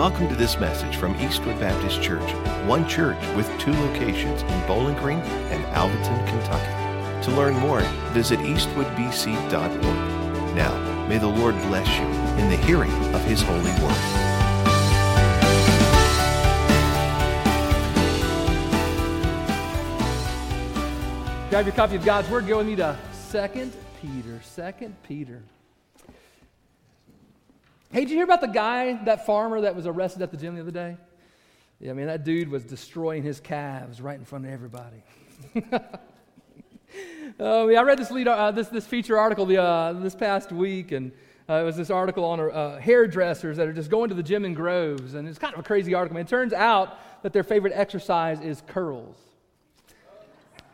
Welcome to this message from Eastwood Baptist Church, one church with two locations in Bowling Green and Alvaton, Kentucky. To learn more, visit eastwoodbc.org. Now, may the Lord bless you in the hearing of His holy word. Grab your copy of God's Word. Go with me to 2 Peter. 2 Peter. Hey, did you hear about the guy, that farmer that was arrested at the gym the other day? Yeah, I mean, that dude was destroying his calves right in front of everybody. uh, I read this, lead, uh, this, this feature article the, uh, this past week, and uh, it was this article on uh, hairdressers that are just going to the gym in groves. And it's kind of a crazy article. I mean, it turns out that their favorite exercise is curls.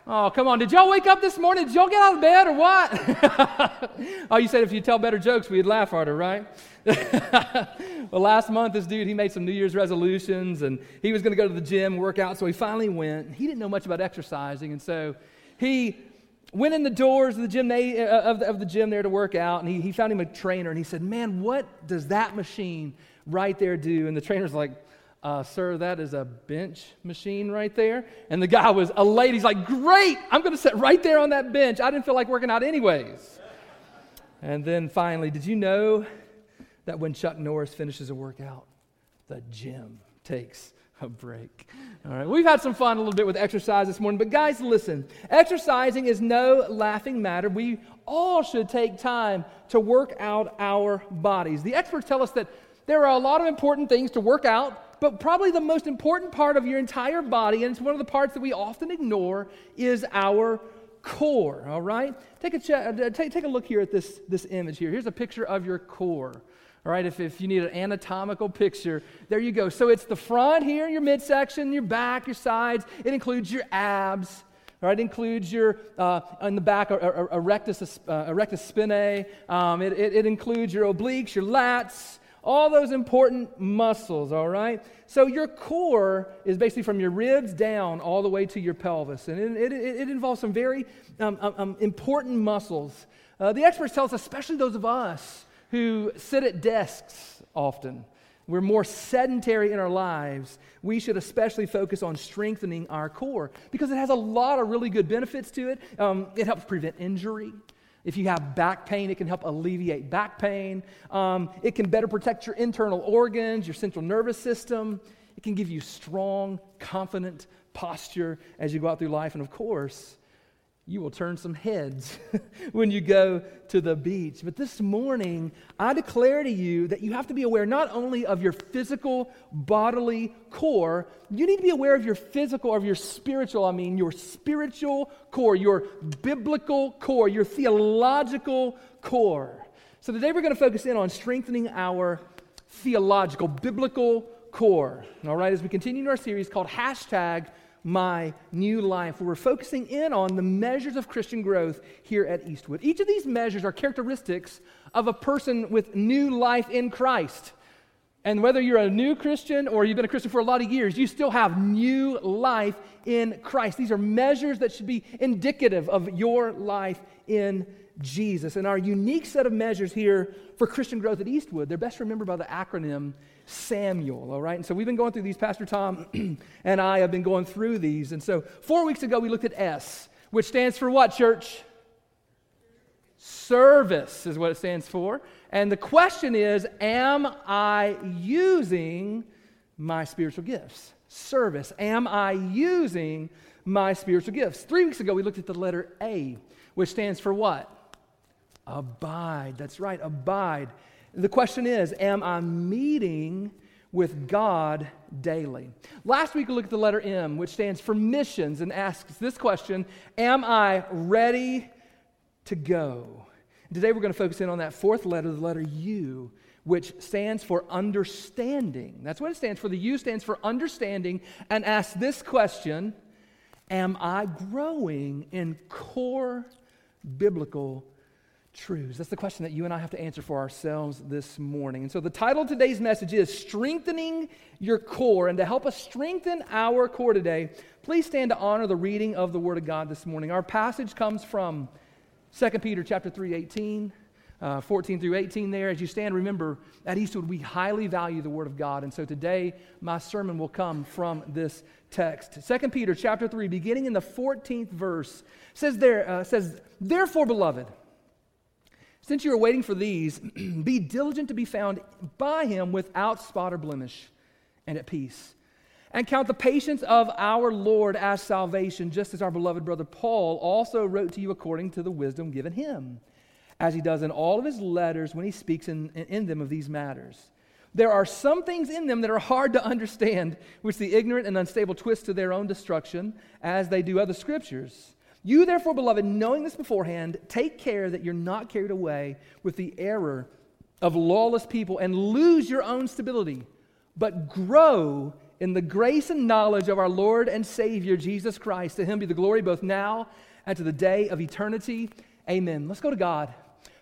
Oh, come on. Did y'all wake up this morning? Did y'all get out of bed or what? oh, you said if you tell better jokes, we'd laugh harder, right? well, last month, this dude, he made some New Year's resolutions and he was going to go to the gym, work out. So he finally went. He didn't know much about exercising. And so he went in the doors of the gym, uh, of the, of the gym there to work out. And he, he found him a trainer and he said, Man, what does that machine right there do? And the trainer's like, uh, sir, that is a bench machine right there. And the guy was elated. He's like, great, I'm going to sit right there on that bench. I didn't feel like working out anyways. And then finally, did you know that when Chuck Norris finishes a workout, the gym takes a break. All right, we've had some fun a little bit with exercise this morning, but guys, listen exercising is no laughing matter. We all should take time to work out our bodies. The experts tell us that there are a lot of important things to work out but probably the most important part of your entire body, and it's one of the parts that we often ignore, is our core. All right? Take a, check, uh, take, take a look here at this, this image here. Here's a picture of your core. All right, if, if you need an anatomical picture, there you go. So it's the front here, your midsection, your back, your sides. It includes your abs. All right, it includes your, uh, the back, erectus, uh, erectus spinae. Um, it, it, it includes your obliques, your lats, all those important muscles, all right? So your core is basically from your ribs down all the way to your pelvis. And it, it, it involves some very um, um, um, important muscles. Uh, the experts tell us, especially those of us who sit at desks often, we're more sedentary in our lives, we should especially focus on strengthening our core because it has a lot of really good benefits to it. Um, it helps prevent injury. If you have back pain, it can help alleviate back pain. Um, it can better protect your internal organs, your central nervous system. It can give you strong, confident posture as you go out through life. And of course, you will turn some heads when you go to the beach. But this morning, I declare to you that you have to be aware not only of your physical bodily core, you need to be aware of your physical, of your spiritual, I mean, your spiritual core, your biblical core, your theological core. So today we're going to focus in on strengthening our theological, biblical core. All right, as we continue in our series called hashtag my new life, we're focusing in on the measures of Christian growth here at Eastwood. Each of these measures are characteristics of a person with new life in Christ. And whether you're a new Christian or you've been a Christian for a lot of years, you still have new life in Christ. These are measures that should be indicative of your life in Jesus. And our unique set of measures here for Christian growth at Eastwood, they're best remembered by the acronym Samuel, all right? And so we've been going through these. Pastor Tom and I have been going through these. And so four weeks ago, we looked at S, which stands for what, church? Service is what it stands for. And the question is Am I using my spiritual gifts? Service. Am I using my spiritual gifts? Three weeks ago, we looked at the letter A, which stands for what? Abide. That's right, abide. The question is Am I meeting with God daily? Last week we looked at the letter M, which stands for missions, and asks this question Am I ready to go? Today we're going to focus in on that fourth letter, the letter U, which stands for understanding. That's what it stands for. The U stands for understanding, and asks this question Am I growing in core biblical truths? That's the question that you and I have to answer for ourselves this morning. And so the title of today's message is Strengthening Your Core. And to help us strengthen our core today, please stand to honor the reading of the Word of God this morning. Our passage comes from 2 Peter chapter 3, 18. uh, 14 through 18 there. As you stand, remember, at Eastwood, we highly value the Word of God. And so today, my sermon will come from this text. 2 Peter chapter 3, beginning in the 14th verse, says there, uh, says, Therefore, beloved, since you are waiting for these, be diligent to be found by him without spot or blemish and at peace. And count the patience of our Lord as salvation, just as our beloved brother Paul also wrote to you according to the wisdom given him as he does in all of his letters when he speaks in, in them of these matters. There are some things in them that are hard to understand, which the ignorant and unstable twist to their own destruction, as they do other scriptures. You, therefore, beloved, knowing this beforehand, take care that you're not carried away with the error of lawless people and lose your own stability, but grow in the grace and knowledge of our Lord and Savior, Jesus Christ. To him be the glory both now and to the day of eternity. Amen. Let's go to God.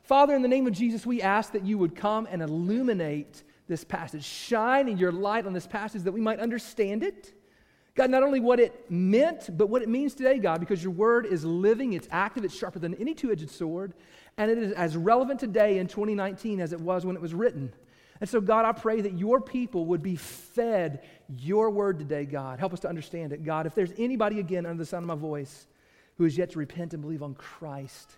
Father, in the name of Jesus, we ask that you would come and illuminate this passage. Shine in your light on this passage that we might understand it. God, not only what it meant, but what it means today, God, because your word is living, it's active, it's sharper than any two edged sword, and it is as relevant today in 2019 as it was when it was written. And so, God, I pray that your people would be fed your word today, God. Help us to understand it, God. If there's anybody, again, under the sound of my voice, who is yet to repent and believe on Christ,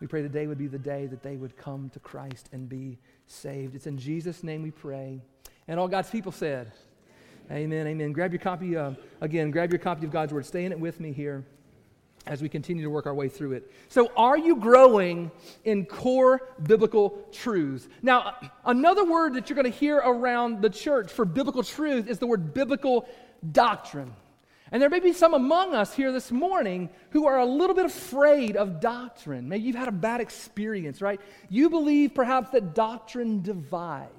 we pray today would be the day that they would come to Christ and be saved. It's in Jesus' name we pray. And all God's people said, Amen, amen. Grab your copy, uh, again, grab your copy of God's Word. Stay in it with me here as we continue to work our way through it. So, are you growing in core biblical truths? Now, another word that you're going to hear around the church for biblical truth is the word biblical doctrine. And there may be some among us here this morning who are a little bit afraid of doctrine. Maybe you've had a bad experience, right? You believe perhaps that doctrine divides.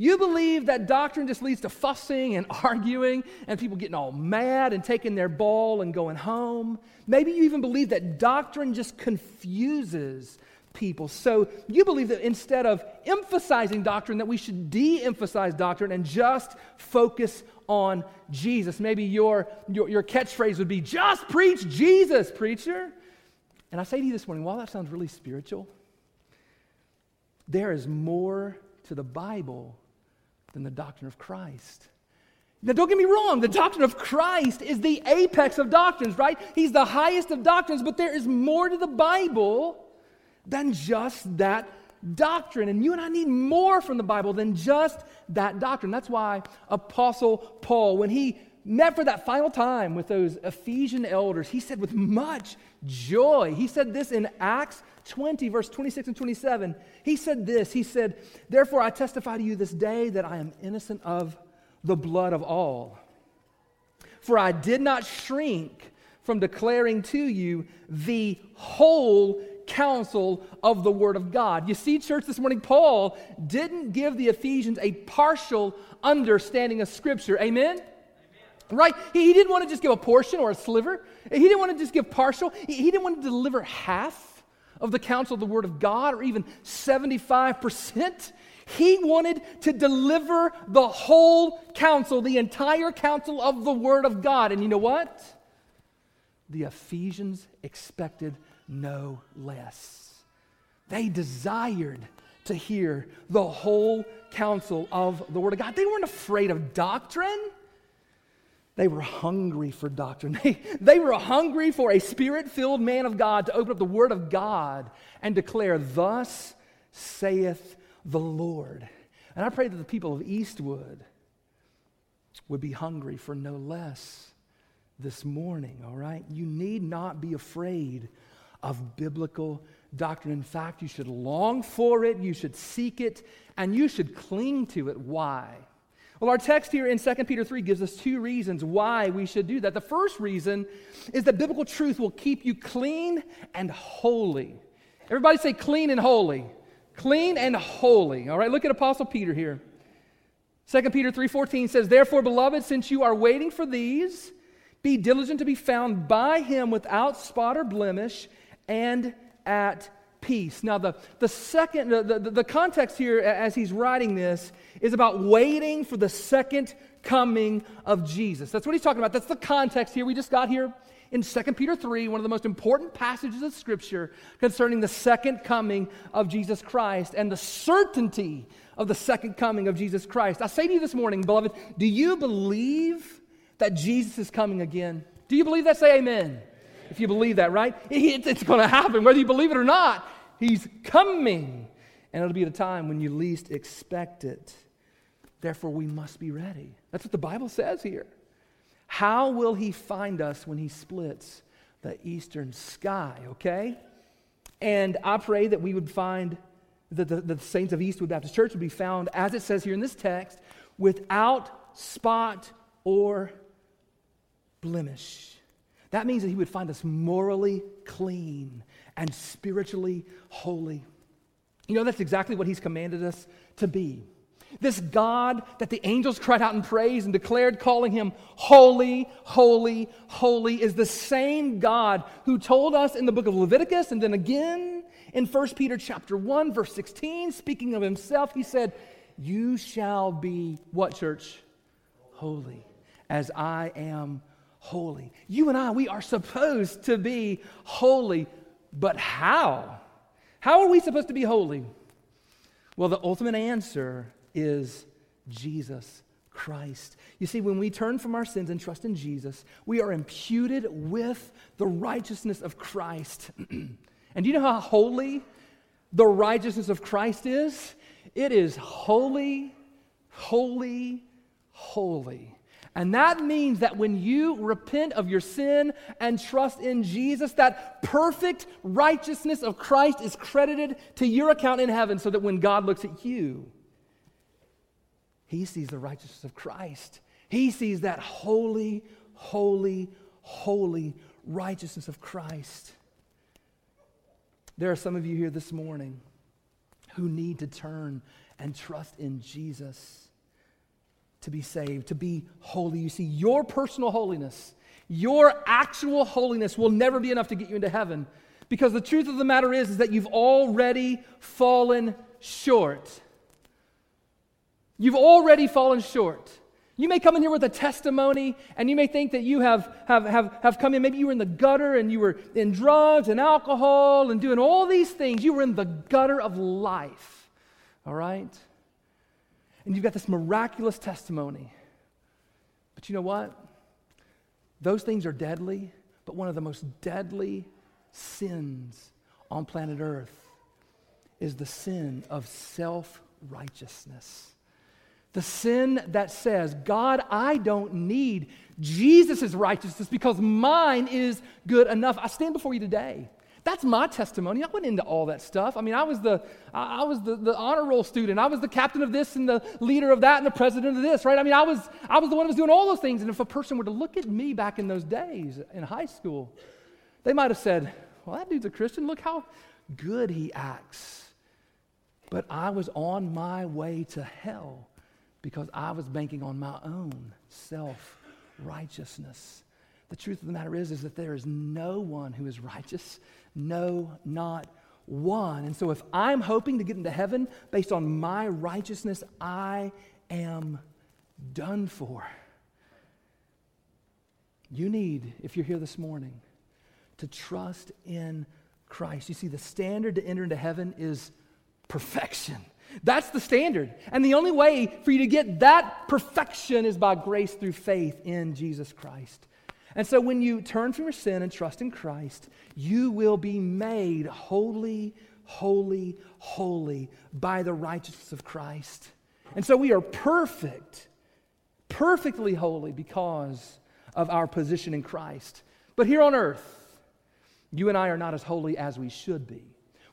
You believe that doctrine just leads to fussing and arguing and people getting all mad and taking their ball and going home. Maybe you even believe that doctrine just confuses people. So you believe that instead of emphasizing doctrine, that we should de emphasize doctrine and just focus on Jesus. Maybe your, your, your catchphrase would be, just preach Jesus, preacher. And I say to you this morning, while that sounds really spiritual, there is more to the Bible than the doctrine of Christ. Now, don't get me wrong, the doctrine of Christ is the apex of doctrines, right? He's the highest of doctrines, but there is more to the Bible than just that doctrine. And you and I need more from the Bible than just that doctrine. That's why Apostle Paul, when he met for that final time with those Ephesian elders, he said with much joy, he said this in Acts 20, verse 26 and 27. He said this He said, Therefore I testify to you this day that I am innocent of the blood of all. For I did not shrink from declaring to you the whole counsel of the Word of God. You see, church, this morning, Paul didn't give the Ephesians a partial understanding of Scripture. Amen? Right? He, he, didn't want to just give a portion or a sliver. He didn't want to just give partial. He, he didn't want to deliver half of the counsel of the Word of God or even 75%. He wanted to deliver the whole counsel, the entire counsel of the Word of God. And you know what? The Ephesians expected no less. They desired to hear the whole counsel of the Word of God. They weren't afraid of doctrine. They were hungry for doctrine. They, they were hungry for a spirit filled man of God to open up the Word of God and declare, Thus saith the Lord. And I pray that the people of Eastwood would be hungry for no less this morning, all right? You need not be afraid of biblical doctrine. In fact, you should long for it, you should seek it, and you should cling to it. Why? Well, our text here in 2 Peter 3 gives us two reasons why we should do that. The first reason is that biblical truth will keep you clean and holy. Everybody say clean and holy. Clean and holy. All right, look at Apostle Peter here. 2 Peter 3:14 says, "Therefore, beloved, since you are waiting for these, be diligent to be found by him without spot or blemish and at peace. Now, the, the second, the, the, the context here as he's writing this is about waiting for the second coming of Jesus. That's what he's talking about. That's the context here. We just got here in 2 Peter 3, one of the most important passages of Scripture concerning the second coming of Jesus Christ and the certainty of the second coming of Jesus Christ. I say to you this morning, beloved, do you believe that Jesus is coming again? Do you believe that? Say amen. If you believe that, right? It's going to happen, whether you believe it or not. He's coming. And it'll be at a time when you least expect it. Therefore, we must be ready. That's what the Bible says here. How will he find us when he splits the eastern sky, okay? And I pray that we would find that the, the saints of Eastwood Baptist Church would be found, as it says here in this text, without spot or blemish. That means that he would find us morally clean and spiritually holy. You know, that's exactly what he's commanded us to be. This God that the angels cried out in praise and declared, calling him holy, holy, holy, is the same God who told us in the book of Leviticus and then again in 1 Peter chapter 1, verse 16, speaking of himself, he said, You shall be what, church? Holy, as I am holy. You and I, we are supposed to be holy, but how? How are we supposed to be holy? Well, the ultimate answer is Jesus Christ. You see, when we turn from our sins and trust in Jesus, we are imputed with the righteousness of Christ. and do you know how holy the righteousness of Christ is? It is holy, holy, holy. And that means that when you repent of your sin and trust in Jesus, that perfect righteousness of Christ is credited to your account in heaven so that when God looks at you, he sees the righteousness of Christ. He sees that holy, holy, holy righteousness of Christ. There are some of you here this morning who need to turn and trust in Jesus to be saved, to be holy. You see, your personal holiness, your actual holiness will never be enough to get you into heaven because the truth of the matter is, is that you've already fallen short. You've already fallen short. You may come in here with a testimony and you may think that you have, have, have, have come in. Maybe you were in the gutter and you were in drugs and alcohol and doing all these things. You were in the gutter of life, all right? And you've got this miraculous testimony. But you know what? Those things are deadly, but one of the most deadly sins on planet Earth is the sin of self righteousness. The sin that says, God, I don't need Jesus' righteousness because mine is good enough. I stand before you today. That's my testimony. I went into all that stuff. I mean, I was the I was the, the honor roll student. I was the captain of this and the leader of that and the president of this, right? I mean, I was I was the one who was doing all those things. And if a person were to look at me back in those days in high school, they might have said, Well, that dude's a Christian. Look how good he acts. But I was on my way to hell because I was banking on my own self righteousness. The truth of the matter is, is that there is no one who is righteous. No, not one. And so if I'm hoping to get into heaven based on my righteousness, I am done for. You need, if you're here this morning, to trust in Christ. You see, the standard to enter into heaven is perfection. That's the standard. And the only way for you to get that perfection is by grace through faith in Jesus Christ. And so when you turn from your sin and trust in Christ, you will be made holy, holy, holy by the righteousness of Christ. And so we are perfect, perfectly holy because of our position in Christ. But here on earth, you and I are not as holy as we should be.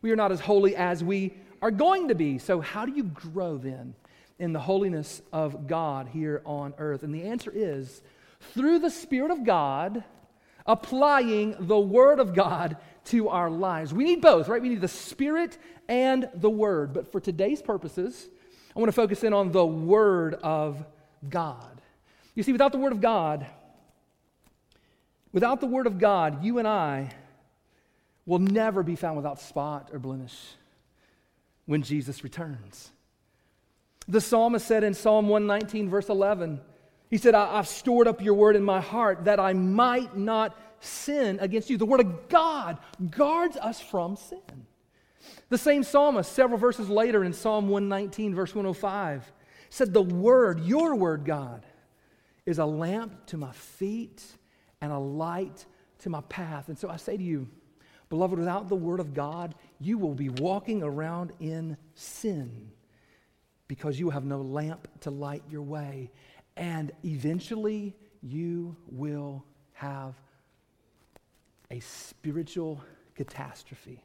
We are not as holy as we are going to be. So, how do you grow then in the holiness of God here on earth? And the answer is through the Spirit of God applying the Word of God to our lives. We need both, right? We need the Spirit and the Word. But for today's purposes, I want to focus in on the Word of God. You see, without the Word of God, without the Word of God, you and I will never be found without spot or blemish when Jesus returns. The psalmist said in Psalm 119, verse 11, he said, I've stored up your word in my heart that I might not sin against you. The Word of God guards us from sin. The same psalmist, several verses later in Psalm 119, verse 105, said, The Word, your Word, God, is a lamp to my feet and a light to my path. And so I say to you, beloved, without the Word of God, you will be walking around in sin because you have no lamp to light your way. And eventually, you will have a spiritual catastrophe.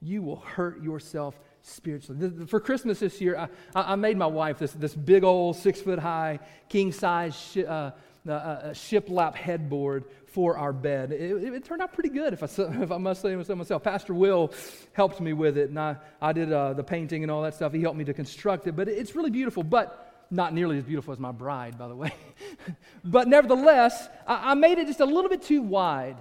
You will hurt yourself spiritually. For Christmas this year, I, I made my wife this, this big old six foot high, king size sh- uh, uh, uh, shiplap headboard for our bed. It, it, it, turned out pretty good, if I, if I must say so myself. Pastor Will helped me with it, and I, I did uh, the painting and all that stuff. He helped me to construct it, but it's really beautiful. But not nearly as beautiful as my bride, by the way. but nevertheless, I, I, made it just a little bit too wide.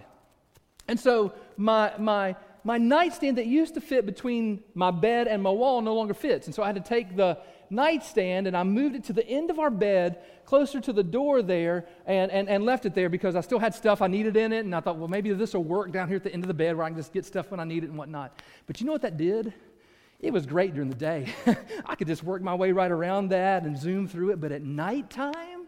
And so my, my, my nightstand that used to fit between my bed and my wall no longer fits. And so I had to take the nightstand and I moved it to the end of our bed, closer to the door there, and, and, and left it there because I still had stuff I needed in it. And I thought, well, maybe this will work down here at the end of the bed where I can just get stuff when I need it and whatnot. But you know what that did? It was great during the day. I could just work my way right around that and zoom through it. But at nighttime,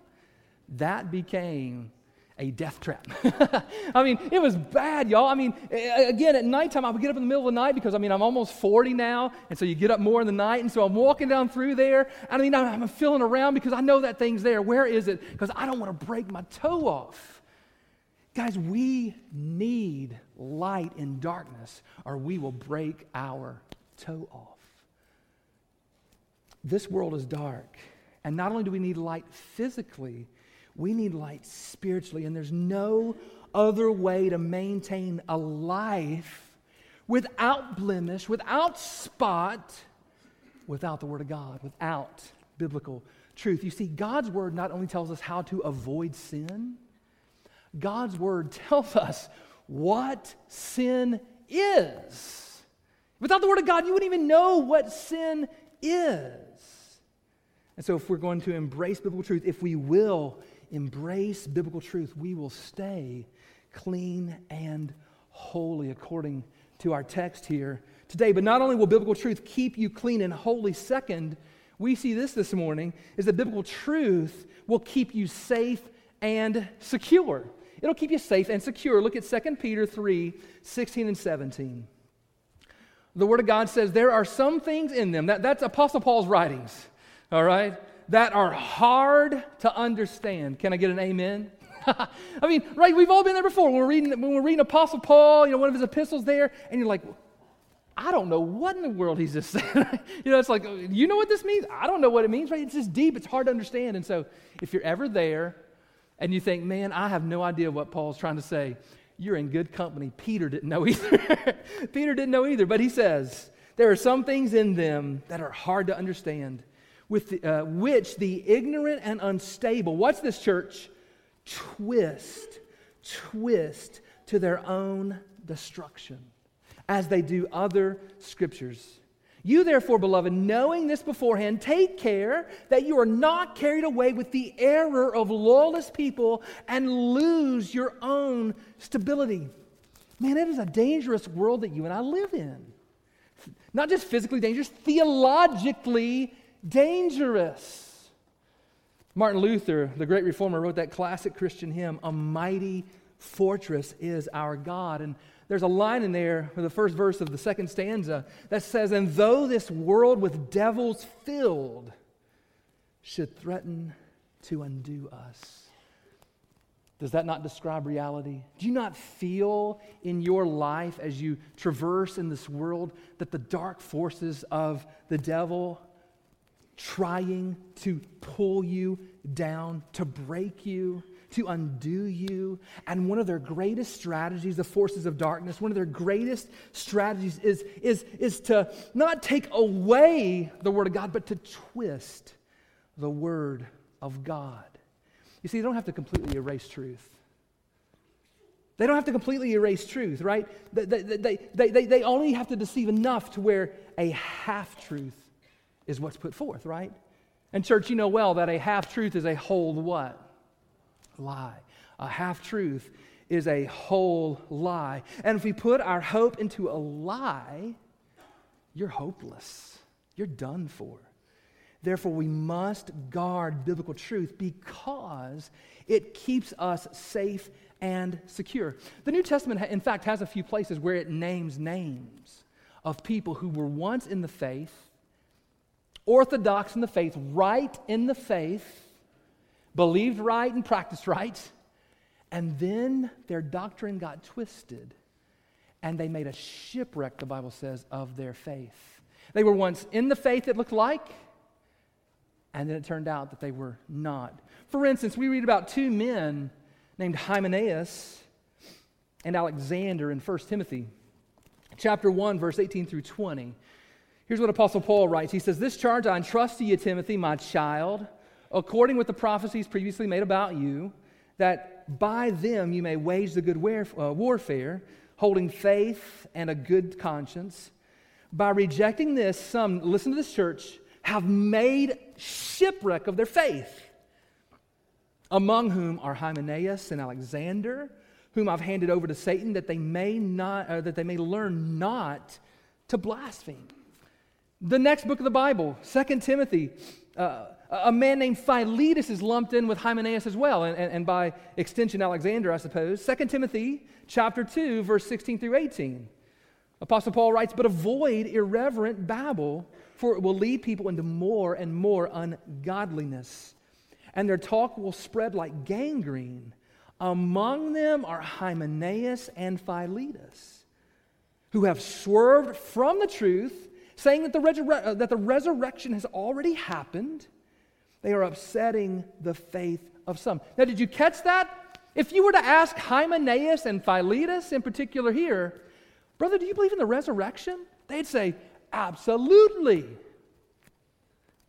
that became a death trap. I mean, it was bad, y'all. I mean, again, at nighttime, I would get up in the middle of the night because, I mean, I'm almost 40 now, and so you get up more in the night, and so I'm walking down through there. I mean, I'm feeling around because I know that thing's there. Where is it? Because I don't want to break my toe off. Guys, we need light in darkness, or we will break our toe off. This world is dark. And not only do we need light physically, we need light spiritually. And there's no other way to maintain a life without blemish, without spot, without the Word of God, without biblical truth. You see, God's Word not only tells us how to avoid sin, God's Word tells us what sin is. Without the Word of God, you wouldn't even know what sin is. And so, if we're going to embrace biblical truth, if we will embrace biblical truth, we will stay clean and holy according to our text here today. But not only will biblical truth keep you clean and holy, second, we see this this morning is that biblical truth will keep you safe and secure. It'll keep you safe and secure. Look at 2 Peter 3 16 and 17 the Word of God says there are some things in them, that, that's Apostle Paul's writings, all right, that are hard to understand. Can I get an amen? I mean, right, we've all been there before. When we're, reading, when we're reading Apostle Paul, you know, one of his epistles there, and you're like, I don't know what in the world he's just saying. you know, it's like, you know what this means? I don't know what it means, right? It's just deep, it's hard to understand. And so if you're ever there and you think, man, I have no idea what Paul's trying to say, you're in good company. Peter didn't know either. Peter didn't know either, but he says, There are some things in them that are hard to understand, with the, uh, which the ignorant and unstable, what's this church? Twist, twist to their own destruction, as they do other scriptures. You, therefore, beloved, knowing this beforehand, take care that you are not carried away with the error of lawless people and lose your own stability. Man, it is a dangerous world that you and I live in. Not just physically dangerous, theologically dangerous. Martin Luther, the great reformer, wrote that classic Christian hymn, A Mighty Fortress is Our God. And there's a line in there for the first verse of the second stanza that says, And though this world with devils filled should threaten to undo us. Does that not describe reality? Do you not feel in your life as you traverse in this world that the dark forces of the devil trying to pull you down, to break you, to undo you. And one of their greatest strategies, the forces of darkness, one of their greatest strategies is, is, is to not take away the Word of God, but to twist the Word of God. You see, they don't have to completely erase truth. They don't have to completely erase truth, right? They, they, they, they, they only have to deceive enough to where a half truth is what's put forth, right? And, church, you know well that a half truth is a whole what? Lie. A half truth is a whole lie. And if we put our hope into a lie, you're hopeless. You're done for. Therefore, we must guard biblical truth because it keeps us safe and secure. The New Testament, in fact, has a few places where it names names of people who were once in the faith, orthodox in the faith, right in the faith, believed right and practiced right, and then their doctrine got twisted and they made a shipwreck, the Bible says, of their faith. They were once in the faith it looked like, and then it turned out that they were not. For instance, we read about two men named Hymenaeus and Alexander in 1 Timothy chapter 1 verse 18 through 20. Here's what Apostle Paul writes. He says, "This charge I entrust to you, Timothy, my child, according with the prophecies previously made about you, that by them you may wage the good uh, warfare, holding faith and a good conscience. By rejecting this, some, listen to this church, have made shipwreck of their faith among whom are Hymenaeus and Alexander, whom I've handed over to Satan that they may not, uh, that they may learn not to blaspheme. The next book of the Bible, 2 Timothy, uh, a man named Philetus is lumped in with Hymenaeus as well, and, and, and by extension, Alexander, I suppose. 2 Timothy chapter 2, verse 16 through 18. Apostle Paul writes, But avoid irreverent babble, for it will lead people into more and more ungodliness and their talk will spread like gangrene. Among them are Hymenaeus and Philetus, who have swerved from the truth, saying that the, resurre- uh, that the resurrection has already happened. They are upsetting the faith of some. Now, did you catch that? If you were to ask Hymenaeus and Philetus in particular here, brother, do you believe in the resurrection? They'd say, absolutely.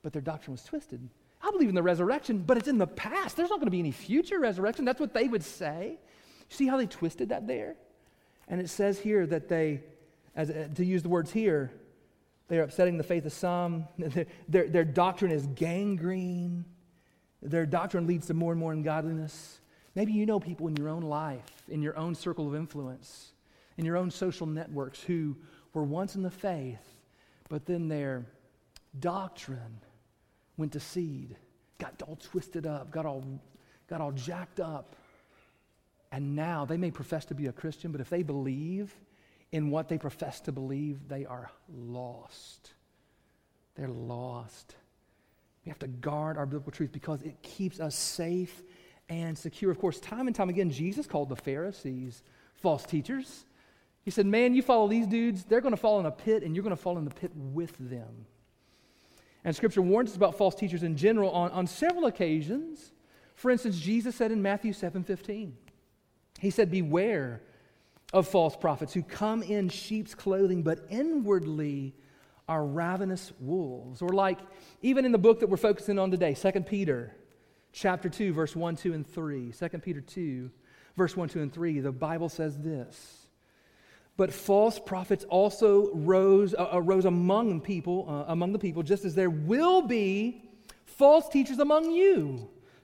But their doctrine was twisted. I believe in the resurrection, but it's in the past. There's not going to be any future resurrection. That's what they would say. See how they twisted that there? And it says here that they, as, uh, to use the words here, they're upsetting the faith of some. Their, their, their doctrine is gangrene. Their doctrine leads to more and more ungodliness. Maybe you know people in your own life, in your own circle of influence, in your own social networks who were once in the faith, but then their doctrine went to seed, got all twisted up, got all, got all jacked up. And now they may profess to be a Christian, but if they believe in what they profess to believe, they are lost. They're lost. We have to guard our biblical truth because it keeps us safe and secure. Of course, time and time again, Jesus called the Pharisees false teachers. He said, Man, you follow these dudes, they're going to fall in a pit, and you're going to fall in the pit with them. And Scripture warns us about false teachers in general on, on several occasions. For instance, Jesus said in Matthew 7 15, He said, Beware of false prophets who come in sheep's clothing, but inwardly are ravenous wolves. Or like even in the book that we're focusing on today, 2 Peter chapter 2, verse 1, 2, and 3. 2 Peter 2, verse 1, 2, and 3, the Bible says this. But false prophets also rose, uh, arose among people, uh, among the people, just as there will be false teachers among you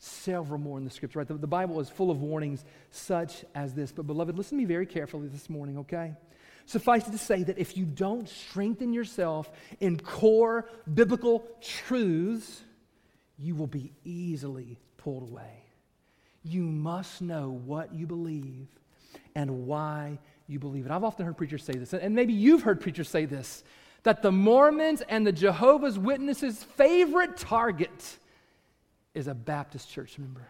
several more in the scripture, right? The, the, Bible is full of warnings such as this. But, beloved, listen to me very carefully this morning, okay? Suffice it to say that if you don't strengthen yourself in core biblical truths, you will be easily pulled away. You must know what you believe and why you believe it. I've often heard preachers say this, and maybe you've heard preachers say this that the Mormons and the Jehovah's Witnesses' favorite target is a Baptist church member.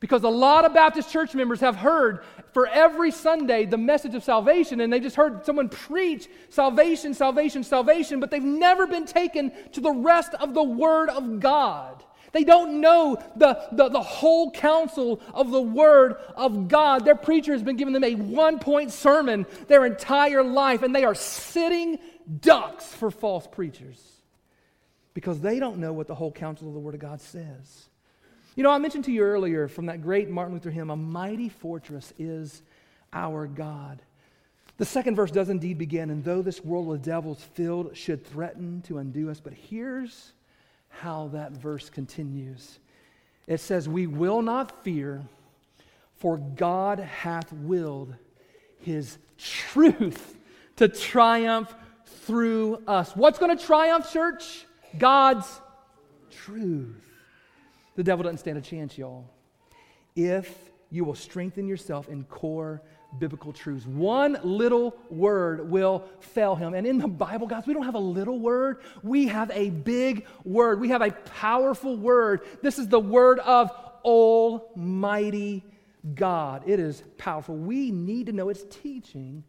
Because a lot of Baptist church members have heard for every Sunday the message of salvation, and they just heard someone preach salvation, salvation, salvation, but they've never been taken to the rest of the Word of God. They don't know the, the, the, whole counsel of the Word of God. Their preacher has been giving them a one point sermon their entire life, and they are sitting ducks for false preachers because they don't know what the whole counsel of the Word of God says. You know, I mentioned to you earlier from that great Martin Luther hymn, A Mighty Fortress is Our God. The second verse does indeed begin, and though this world with devils filled should threaten to undo us, but here's how that verse continues. It says, We will not fear, for God hath willed his truth to triumph through us. What's going to triumph, church? God's truth. The devil doesn't stand a chance, y'all. If you will strengthen yourself in core biblical truths. One little word will fail him. And in the Bible, guys, we don't have a little word. We have a big word. We have a powerful word. This is the word of Almighty God. It is powerful. We need to know its teaching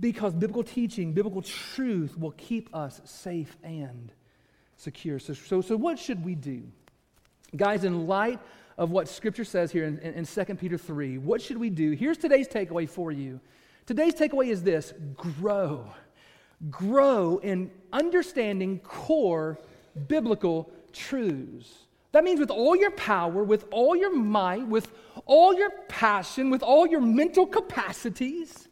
because biblical teaching, biblical truth will keep us safe and secure. So, so, so what should we do? Guys, in light of what Scripture says here in, in, in 2 Peter 3. What should we do? Here's today's takeaway for you. Today's takeaway is this grow. Grow in understanding core biblical truths. That means with all your power, with all your might, with all your passion, with all your mental capacities,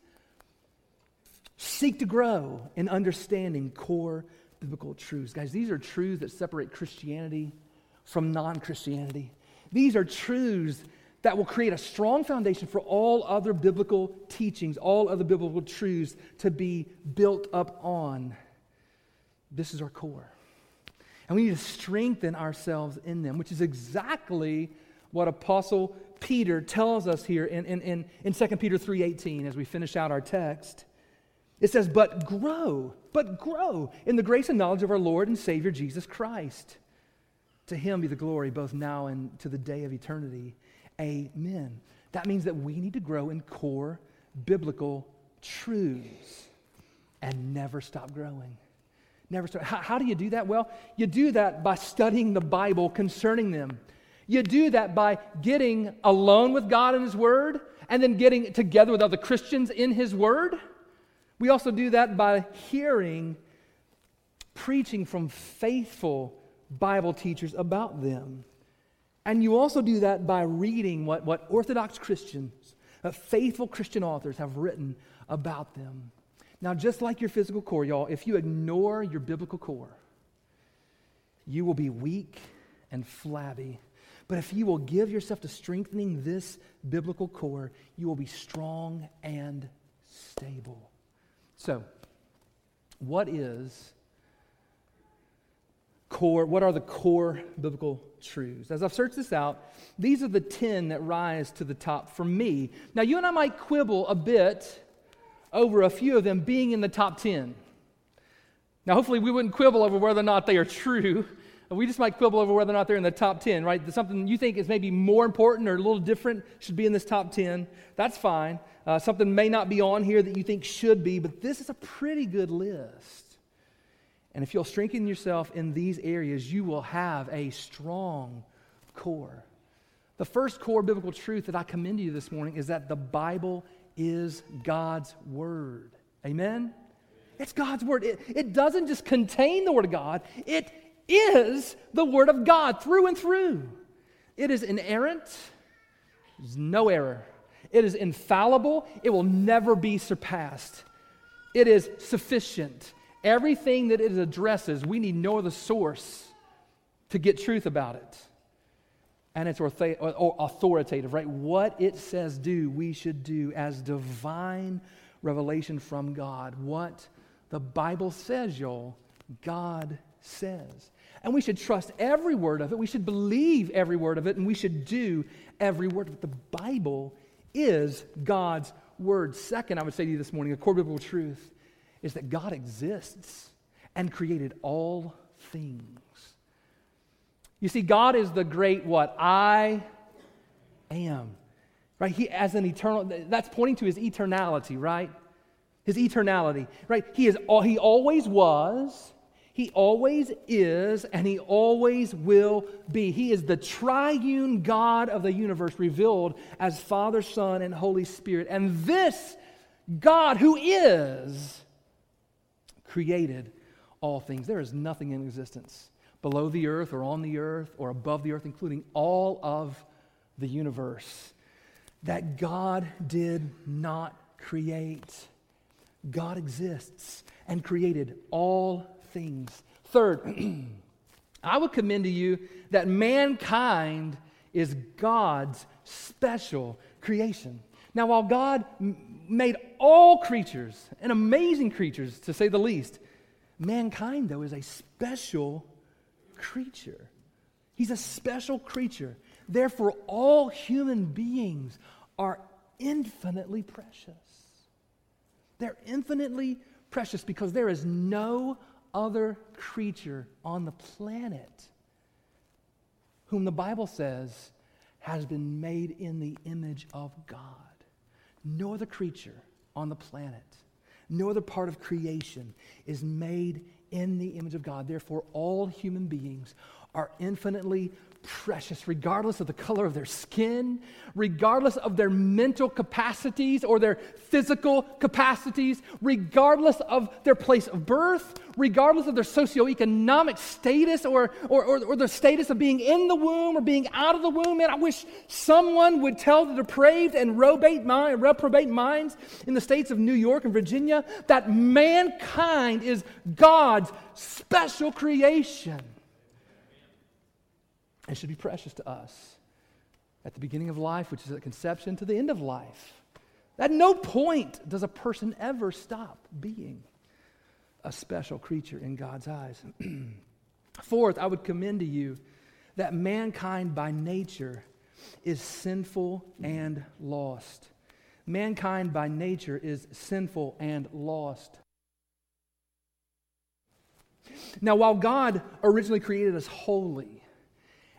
seek to grow in understanding core biblical truths. Guys, these are truths that separate Christianity from non Christianity. These are truths that will create a strong foundation for all other biblical teachings, all other biblical truths to be built up on. This is our core. And we need to strengthen ourselves in them, which is exactly what Apostle Peter tells us here in, in, in, in 2 Peter 3.18 as we finish out our text. It says, but grow, but grow in the grace and knowledge of our Lord and Savior Jesus Christ. To him be the glory both now and to the day of eternity. Amen. That means that we need to grow in core biblical truths and never stop growing. Never stop. How, how, do you do that? Well, you do that by studying the Bible concerning them. You do that by getting alone with God and His Word and then getting together with other Christians in His Word. We also do that by hearing preaching from faithful Bible teachers about them. And you also do that by reading what, what Orthodox Christians, uh, faithful Christian authors have written about them. Now, just like your physical core, y'all, if you ignore your biblical core, you will be weak and flabby. But if you will give yourself to strengthening this biblical core, you will be strong and stable. So, what is core, what are the core biblical truths? As I've searched this out, these are the 10 that rise to the top for me. Now, you and I might quibble a bit over a few of them being in the top 10. Now, hopefully, we wouldn't quibble over whether or not they are true. We just might quibble over whether or not they're in the top 10, right? Something you think is maybe more important or a little different should be in this top 10. That's fine. Uh, something may not be on here that you think should be, but this is a pretty good list. And if you'll strengthen yourself in these areas, you will have a strong core. The first core biblical truth that I commend to you this morning is that the Bible is God's Word. Amen? It's God's Word. It, it doesn't just contain the Word of God, it is the Word of God through and through. It is inerrant, there's no error. It is infallible, it will never be surpassed. It is sufficient, Everything that it addresses, we need no other source to get truth about it. And it's authoritative, right? What it says do, we should do as divine revelation from God. What the Bible says, y'all, God says. And we should trust every word of it. We should believe every word of it, and we should do every word of it. The Bible is God's word. Second, I would say to you this morning, a core biblical truth is that God exists and created all things. You see, God is the great what? I am. Right? He as an eternal, that's pointing to his eternality, right? His eternality, right? He is he always was, He always is and he always will be. He is the triune God of the universe revealed as Father, Son, and Holy Spirit. And this God who is created all things. There is nothing in existence below the earth or on the earth or above the earth, including all of the universe, that God did not create. God exists and created all things. Third, I would commend to you that mankind is God's special creation. Now, while God made all creatures, and amazing creatures to say the least, mankind, though, is a special creature. He's a special creature. Therefore, all human beings are infinitely precious. They're infinitely precious because there is no other creature on the planet whom the Bible says has been made in the image of God. No other creature on the planet, no other part of creation is made in the image of God. Therefore, all human beings are infinitely precious, regardless of the color of their skin, regardless of their mental capacities or their physical capacities, regardless of their place of birth, regardless of their socioeconomic status or, or, or, or the status of being in the womb or being out of the womb. And I wish someone would tell the depraved and mind, reprobate minds in the states of New York and Virginia that mankind is God's special creation and should be precious to us at the beginning of life, which is at conception, to the end of life. At no point does a person ever stop being a special creature in God's eyes. Fourth, I would commend to you that mankind by nature is sinful and lost. Mankind by nature is sinful and lost. Now, while God originally created us holy,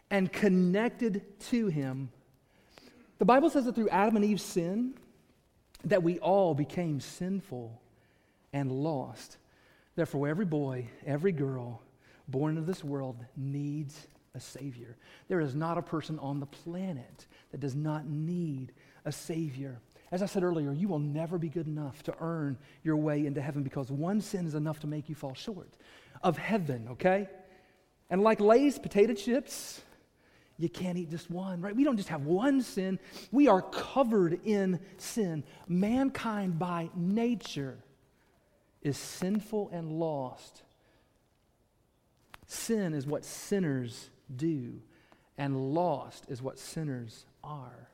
and connected to him. The Bible says that through Adam and Eve's sin, that we all became sinful and lost. Therefore, every boy, every girl born into this world needs a Savior. There is not a person on the planet that does not need a Savior. As I said earlier, you will never be good enough to earn your way into heaven because one sin is enough to make you fall short of heaven, okay? And like Lay's potato chips, you can't eat just one, right? We don't just have one sin, we are covered in sin. Mankind by nature is sinful and lost. Sin is what sinners do, and lost is what sinners are.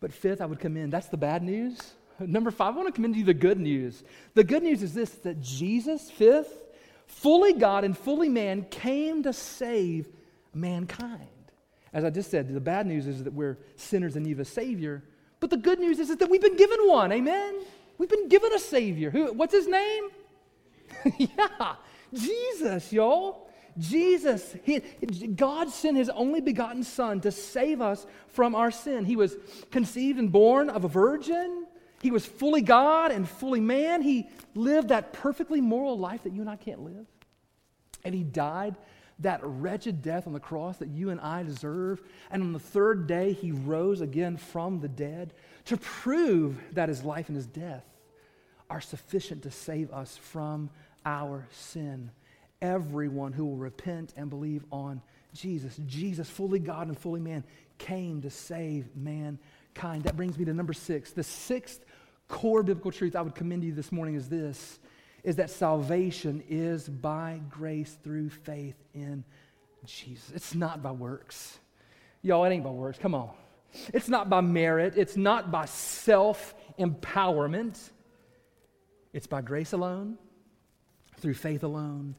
But fifth, I would commend that's the bad news. Number five, I want to commend you the good news. The good news is this that Jesus, fifth, fully God and fully man, came to save mankind. As I just said, the bad news is that we're sinners in need of a Savior. But the good news is, is that we've been given one. Amen? We've been given a Savior. Who, what's his name? yeah, Jesus, y'all. Jesus, he, God sent his only begotten Son to save us from our sin. He was conceived and born of a virgin. He was fully God and fully man. He lived that perfectly moral life that you and I can't live. And he died that wretched death on the cross that you and I deserve. And on the third day, he rose again from the dead to prove that his life and his death are sufficient to save us from our sin. Everyone who will repent and believe on Jesus, Jesus, fully God and fully man, came to save mankind. That brings me to number six. The sixth core biblical truth I would commend to you this morning is this is that salvation is by grace through faith in Jesus. It's not by works. Y'all, it ain't by works. Come on. It's not by merit, it's not by self empowerment. It's by grace alone, through faith alone,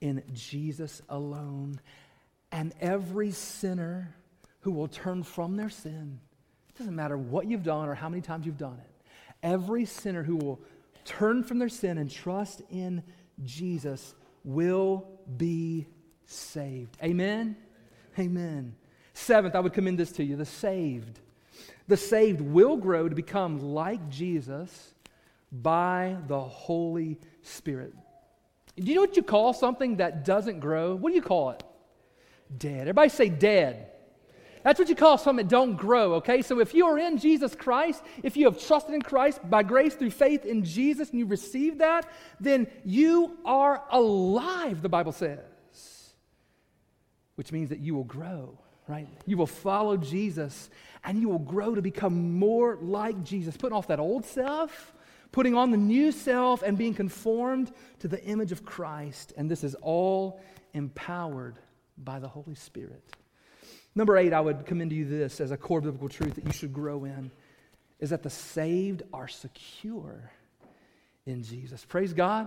in Jesus alone. And every sinner who will turn from their sin, it doesn't matter what you've done or how many times you've done it, every sinner who will turn from their sin and trust in Jesus will be saved. Amen? Amen. Seventh, I would commend this to you the saved. The saved will grow to become like Jesus by the Holy Spirit. Do you know what you call something that doesn't grow? What do you call it? Dead. Everybody say dead. That's what you call something that don't grow, okay? So if you are in Jesus Christ, if you have trusted in Christ by grace through faith in Jesus and you receive that, then you are alive, the Bible says. Which means that you will grow, right? You will follow Jesus and you will grow to become more like Jesus, putting off that old self, putting on the new self, and being conformed to the image of Christ. And this is all empowered by the Holy Spirit. Number eight, I would commend to you this as a core biblical truth that you should grow in is that the saved are secure in Jesus. Praise God.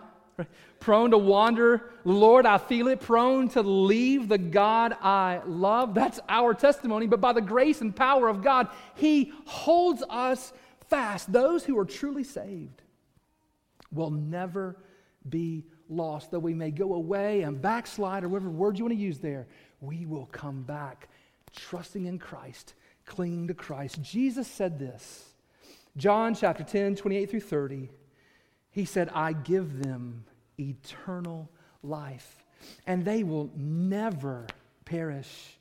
Prone to wander, Lord, I feel it. Prone to leave the God I love. That's our testimony. But by the grace and power of God, He holds us fast. Those who are truly saved will never be lost. Though we may go away and backslide, or whatever word you want to use there, we will come back trusting in Christ, clinging to Christ. Jesus said this John chapter 10, 28 through 30. He said, I give them eternal life, and they will never perish,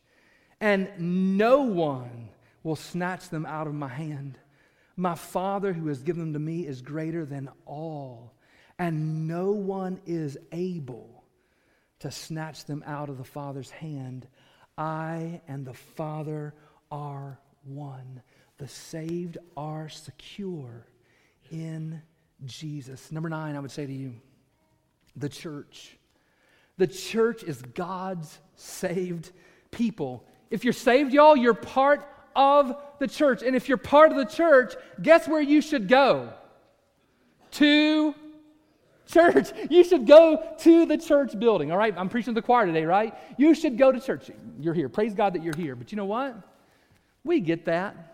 and no one will snatch them out of my hand. My Father who has given them to me is greater than all, and no one is able to snatch them out of the Father's hand. I and the Father are one. The saved are secure in Jesus. Number nine, I would say to you the church. The church is God's saved people. If you're saved, y'all, you're part of the church. And if you're part of the church, guess where you should go? To church. You should go to the church building. All right, I'm preaching to the choir today, right? You should go to church. You're here. Praise God that you're here. But you know what? We get that.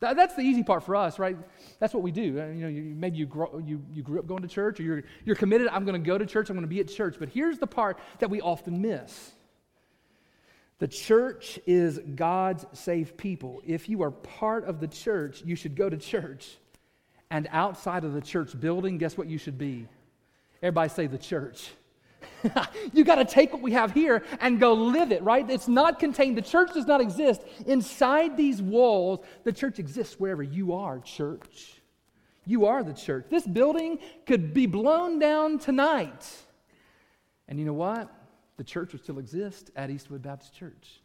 That's the easy part for us, right? That's what we do. Uh, you know, maybe you, grow, you, you grew up going to church or you're, you're committed, I'm going to go to church, I'm going to be at church. But here's the part that we often miss the church is God's saved people. If you are part of the church, you should go to church. And outside of the church building, guess what you should be? Everybody say the church. you got to take what we have here and go live it, right? It's not contained. The church does not exist inside these walls. The church exists wherever you are, church. You are the church. This building could be blown down tonight. And you know what? The church would still exist at Eastwood Baptist Church.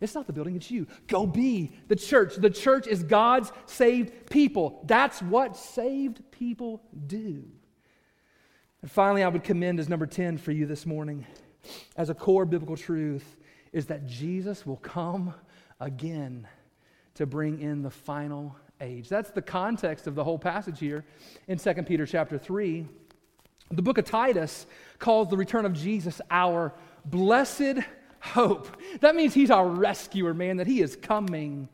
It's not the building, it's you. Go be the church. The church is God's saved people. That's what saved people do. And finally, I would commend as number 10 for you this morning as a core biblical truth is that Jesus will come again to bring in the final age. That's the context of the whole passage here in 2 Peter chapter 3. The book of Titus calls the return of Jesus our blessed hope. That means he's our rescuer, man, that he is coming.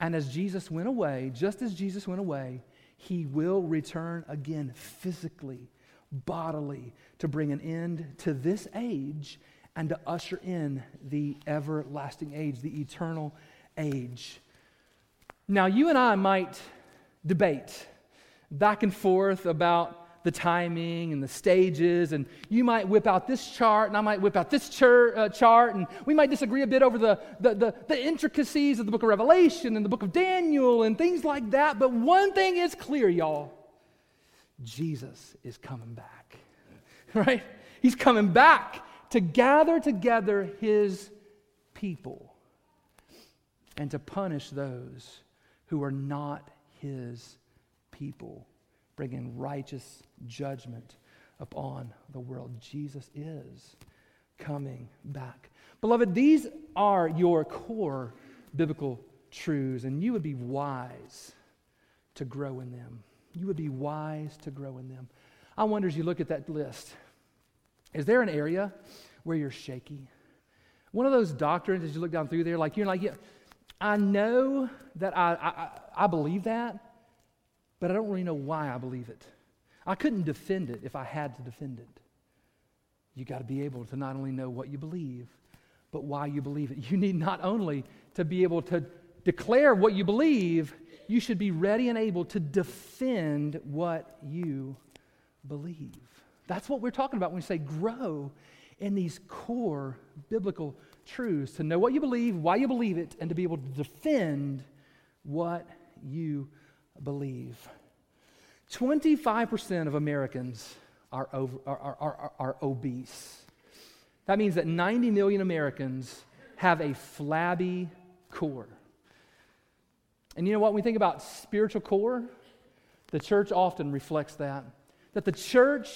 And as Jesus went away, just as Jesus went away, he will return again physically bodily to bring an end to this age and to usher in the everlasting age, the eternal age. Now, you and I might debate back and forth about the timing and the stages, and you might whip out this chart, and I might whip out this char- uh, chart, and we might disagree a bit over the, the, the, the intricacies of the book of Revelation and the book of Daniel and things like that. But one thing is clear, y'all Jesus is coming back, right? He's coming back to gather together his people and to punish those who are not his people, bringing righteous judgment upon the world. Jesus is coming back. Beloved, these are your core biblical truths, and you would be wise to grow in them you would be wise to grow in them. I wonder as you look at that list, is there an area where you're shaky? One of those doctrines as you look down through there, like you're like, yeah, I know that I, I, I believe that, but I don't really know why I believe it. I couldn't defend it if I had to defend it. You got to be able to not only know what you believe, but why you believe it. You need not only to be able to declare what you believe, you should be ready and able to defend what you believe. That's what we're talking about when we say grow in these core biblical truths to know what you believe, why you believe it, and to be able to defend what you believe. 25% of Americans are, over, are, are, are, obese. That means that 90 million Americans have a flabby core. And you know what? When we think about spiritual core, the church often reflects that. That the church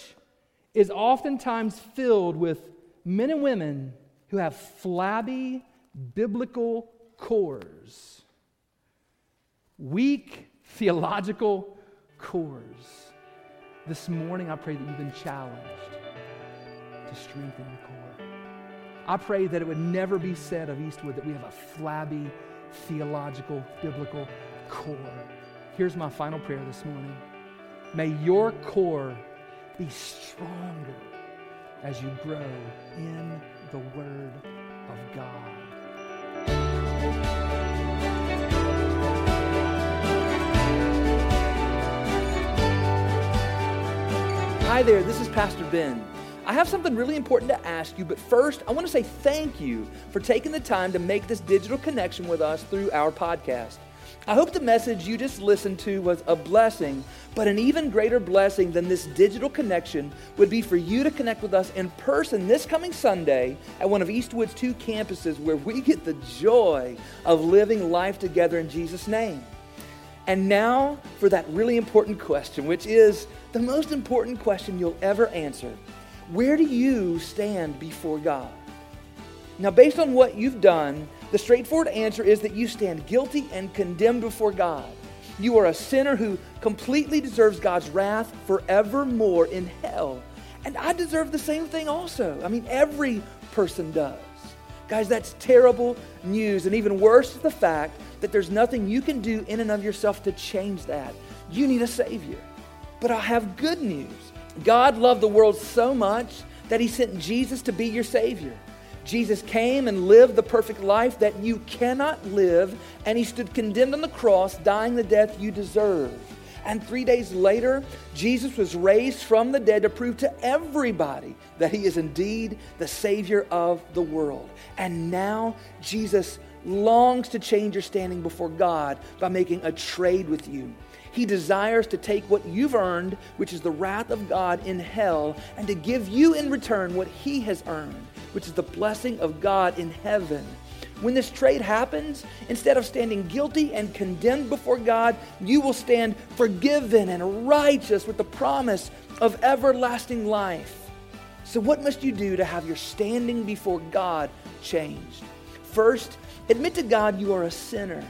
is oftentimes filled with men and women who have flabby biblical cores, weak theological cores. This morning, I pray that you've been challenged to strengthen your core. I pray that it would never be said of Eastwood that we have a flabby theological, biblical core. Here's my final prayer this morning. May your core be stronger as you grow in the Word of God. Hi there, this is Pastor Ben. I have something really important to ask you, but first, I want to say thank you for taking the time to make this digital connection with us through our podcast. I hope the message you just listened to was a blessing, but an even greater blessing than this digital connection would be for you to connect with us in person this coming Sunday at one of Eastwood's two campuses where we get the joy of living life together in Jesus' name. And now for that really important question, which is the most important question you'll ever answer Where do you stand before God? Now, based on what you've done, the straightforward answer is that you stand guilty and condemned before God. You are a sinner who completely deserves God's wrath forevermore in hell. And I deserve the same thing also. I mean, every person does. Guys, that's terrible news. And even worse is the fact that there's nothing you can do in and of yourself to change that. You need a Savior. But I have good news. God loved the world so much that He sent Jesus to be your Savior. Jesus came and lived the perfect life that you cannot live, and he stood condemned on the cross, dying the death you deserve. And three days later, Jesus was raised from the dead to prove to everybody that he is indeed the Savior of the world. And now, Jesus longs to change your standing before God by making a trade with you. He desires to take what you've earned, which is the wrath of God in hell, and to give you in return what he has earned, which is the blessing of God in heaven. When this trade happens, instead of standing guilty and condemned before God, you will stand forgiven and righteous with the promise of everlasting life. So, what must you do to have your standing before God changed? First, admit to God you are a sinner.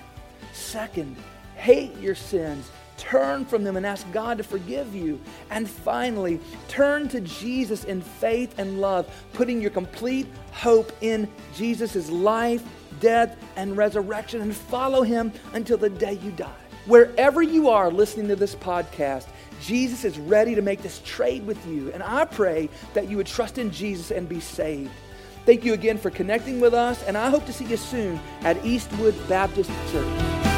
Second, hate your sins Turn from them and ask God to forgive you. And finally, turn to Jesus in faith and love, putting your complete hope in Jesus' life, death, and resurrection, and follow him until the day you die. Wherever you are listening to this podcast, Jesus is ready to make this trade with you. And I pray that you would trust in Jesus and be saved. Thank you again for connecting with us, and I hope to see you soon at Eastwood Baptist Church.